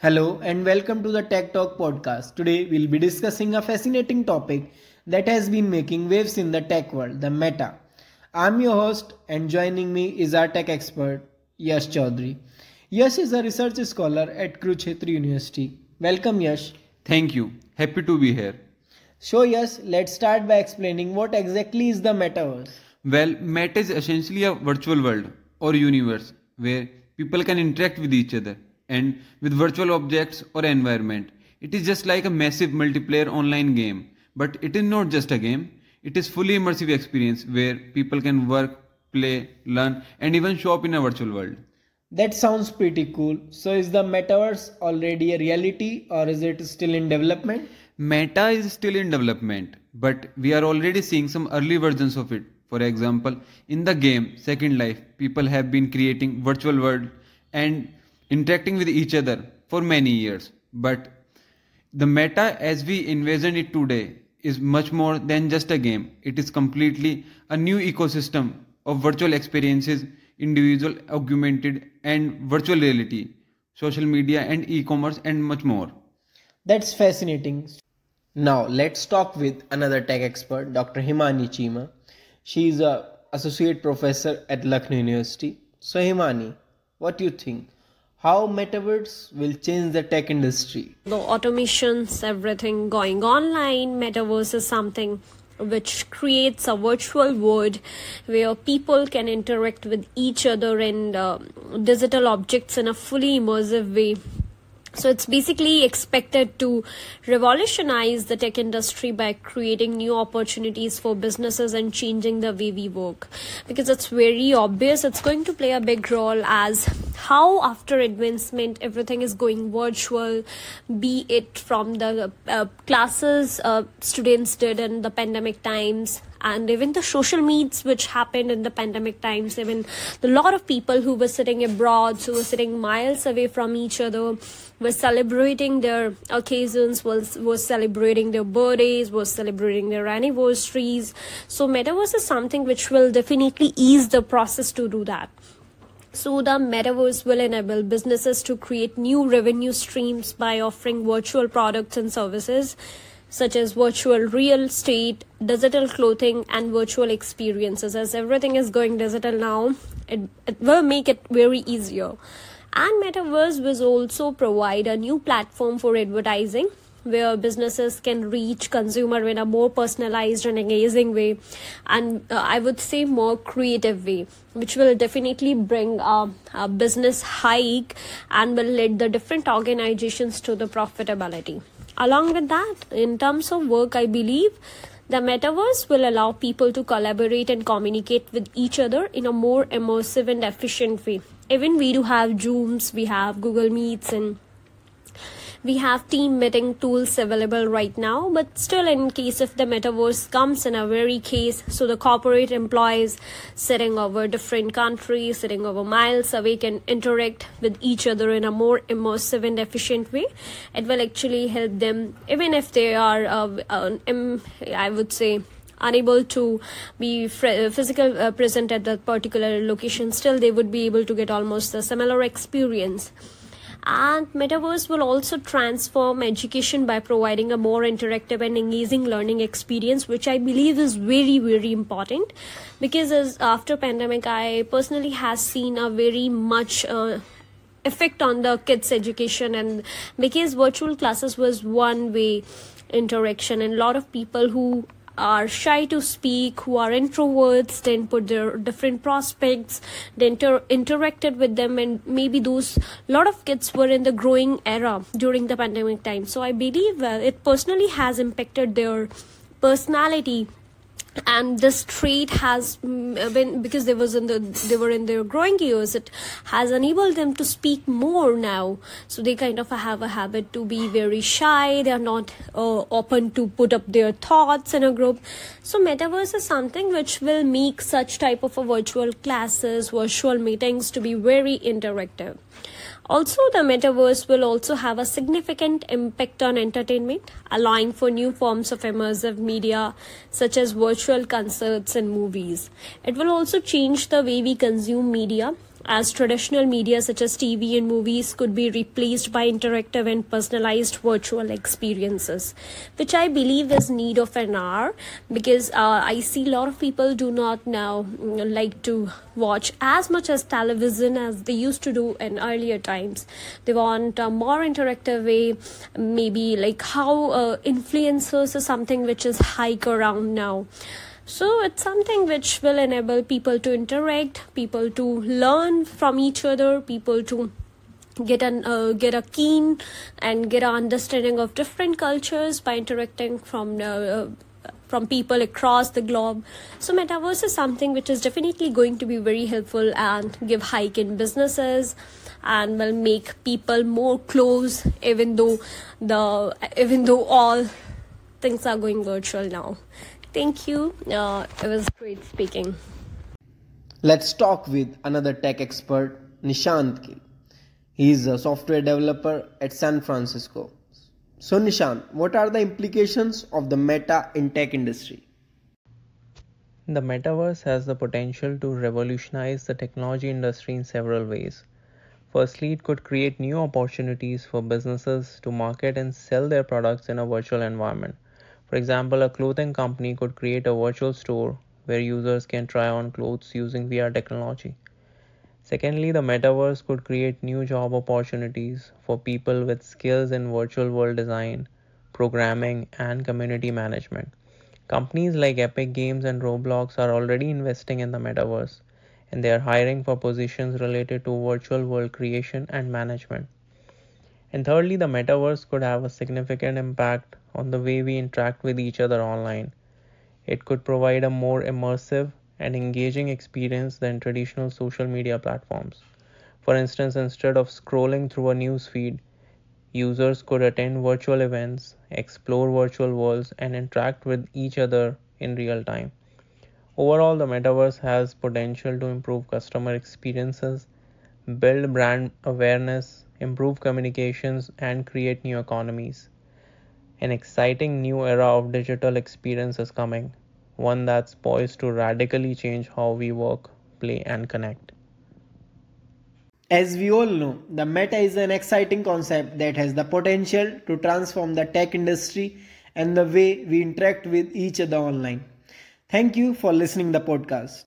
Hello and welcome to the Tech Talk podcast. Today we'll be discussing a fascinating topic that has been making waves in the tech world, the meta. I'm your host and joining me is our tech expert Yash Chaudhary. Yash is a research scholar at Kurukshetra University. Welcome Yash. Thank you. Happy to be here. So Yash, let's start by explaining what exactly is the metaverse. Well, Meta is essentially a virtual world or universe where people can interact with each other and with virtual objects or environment. It is just like a massive multiplayer online game, but it is not just a game. It is fully immersive experience where people can work, play, learn and even shop in a virtual world. That sounds pretty cool. So is the metaverse already a reality or is it still in development? Meta is still in development, but we are already seeing some early versions of it. For example, in the game Second Life, people have been creating virtual world and interacting with each other for many years. But the meta as we envision it today is much more than just a game. It is completely a new ecosystem of virtual experiences, individual, augmented, and virtual reality, social media, and e commerce, and much more. That's fascinating. Now let's talk with another tech expert, Dr. Himani Chima. She is a associate professor at Lucknow University. So Himani, what do you think? how metaverse will change the tech industry. The automations, everything going online, metaverse is something which creates a virtual world where people can interact with each other and uh, digital objects in a fully immersive way so it's basically expected to revolutionize the tech industry by creating new opportunities for businesses and changing the way we work. Because it's very obvious it's going to play a big role as how after advancement everything is going virtual, be it from the uh, classes uh, students did in the pandemic times and even the social meets which happened in the pandemic times even a lot of people who were sitting abroad who were sitting miles away from each other were celebrating their occasions was was celebrating their birthdays was celebrating their anniversaries. So metaverse is something which will definitely ease the process to do that. So, the metaverse will enable businesses to create new revenue streams by offering virtual products and services such as virtual real estate, digital clothing, and virtual experiences. As everything is going digital now, it, it will make it very easier. And Metaverse will also provide a new platform for advertising where businesses can reach consumer in a more personalized and engaging way and uh, i would say more creative way which will definitely bring a, a business hike and will lead the different organizations to the profitability Along with that, in terms of work, I believe the metaverse will allow people to collaborate and communicate with each other in a more immersive and efficient way. Even we do have Zooms, we have Google Meets, and we have team meeting tools available right now but still in case if the metaverse comes in a very case so the corporate employees sitting over different countries sitting over miles away can interact with each other in a more immersive and efficient way. It will actually help them even if they are uh, uh, i would say unable to be fr- physical uh, present at that particular location still they would be able to get almost a similar experience and metaverse will also transform education by providing a more interactive and engaging learning experience which i believe is very very important. Because as after pandemic i personally has seen a very much uh, effect on the kids education. And because virtual classes was one way interaction and a lot of people who are shy to speak, who are introverts, then put their different prospects, then inter- interacted with them, and maybe those lot of kids were in the growing era during the pandemic time. So I believe uh, it personally has impacted their personality and this trait has mm, been because they was in the they were in their growing years it has enabled them to speak more now. So they kind of have a habit to be very shy. They are not uh, open to put up their thoughts in a group. So metaverse is something which will make such type of a virtual classes virtual meetings to be very interactive Also, the metaverse will also have a significant impact on entertainment, allowing for new forms of immersive media such as virtual concerts and movies. It will also change the way we consume media as traditional media such as TV and movies could be replaced by interactive and personalized virtual experiences, which I believe is need of an hour because uh, I see a lot of people do not now mm, like to watch as much as television as they used to do in earlier times. They want a more interactive way, maybe like how uh, influencers is something which is hike around now so it's something which will enable people to interact people to learn from each other people to get an uh, get a keen and get an understanding of different cultures by interacting from uh, from people across the globe. So metaverse is something which is definitely going to be very helpful and give hike in businesses and will make people more close even though the even though all things are going virtual now Thank you. Uh, it was great speaking. Let's talk with another tech expert, Nishant K. He is a software developer at San Francisco. So, Nishant, what are the implications of the meta in tech industry? The metaverse has the potential to revolutionize the technology industry in several ways. Firstly, it could create new opportunities for businesses to market and sell their products in a virtual environment. For example, a clothing company could create a virtual store where users can try on clothes using VR technology. Secondly, the metaverse could create new job opportunities for people with skills in virtual world design, programming, and community management. Companies like Epic Games and Roblox are already investing in the metaverse, and they are hiring for positions related to virtual world creation and management. And thirdly, the metaverse could have a significant impact on the way we interact with each other online. It could provide a more immersive and engaging experience than traditional social media platforms. For instance, instead of scrolling through a news feed, users could attend virtual events, explore virtual worlds, and interact with each other in real time. Overall, the metaverse has potential to improve customer experiences, build brand awareness, improve communications, and create new economies. An exciting new era of digital experience is coming, one that's poised to radically change how we work, play, and connect. As we all know, the meta is an exciting concept that has the potential to transform the tech industry and the way we interact with each other online. Thank you for listening the podcast.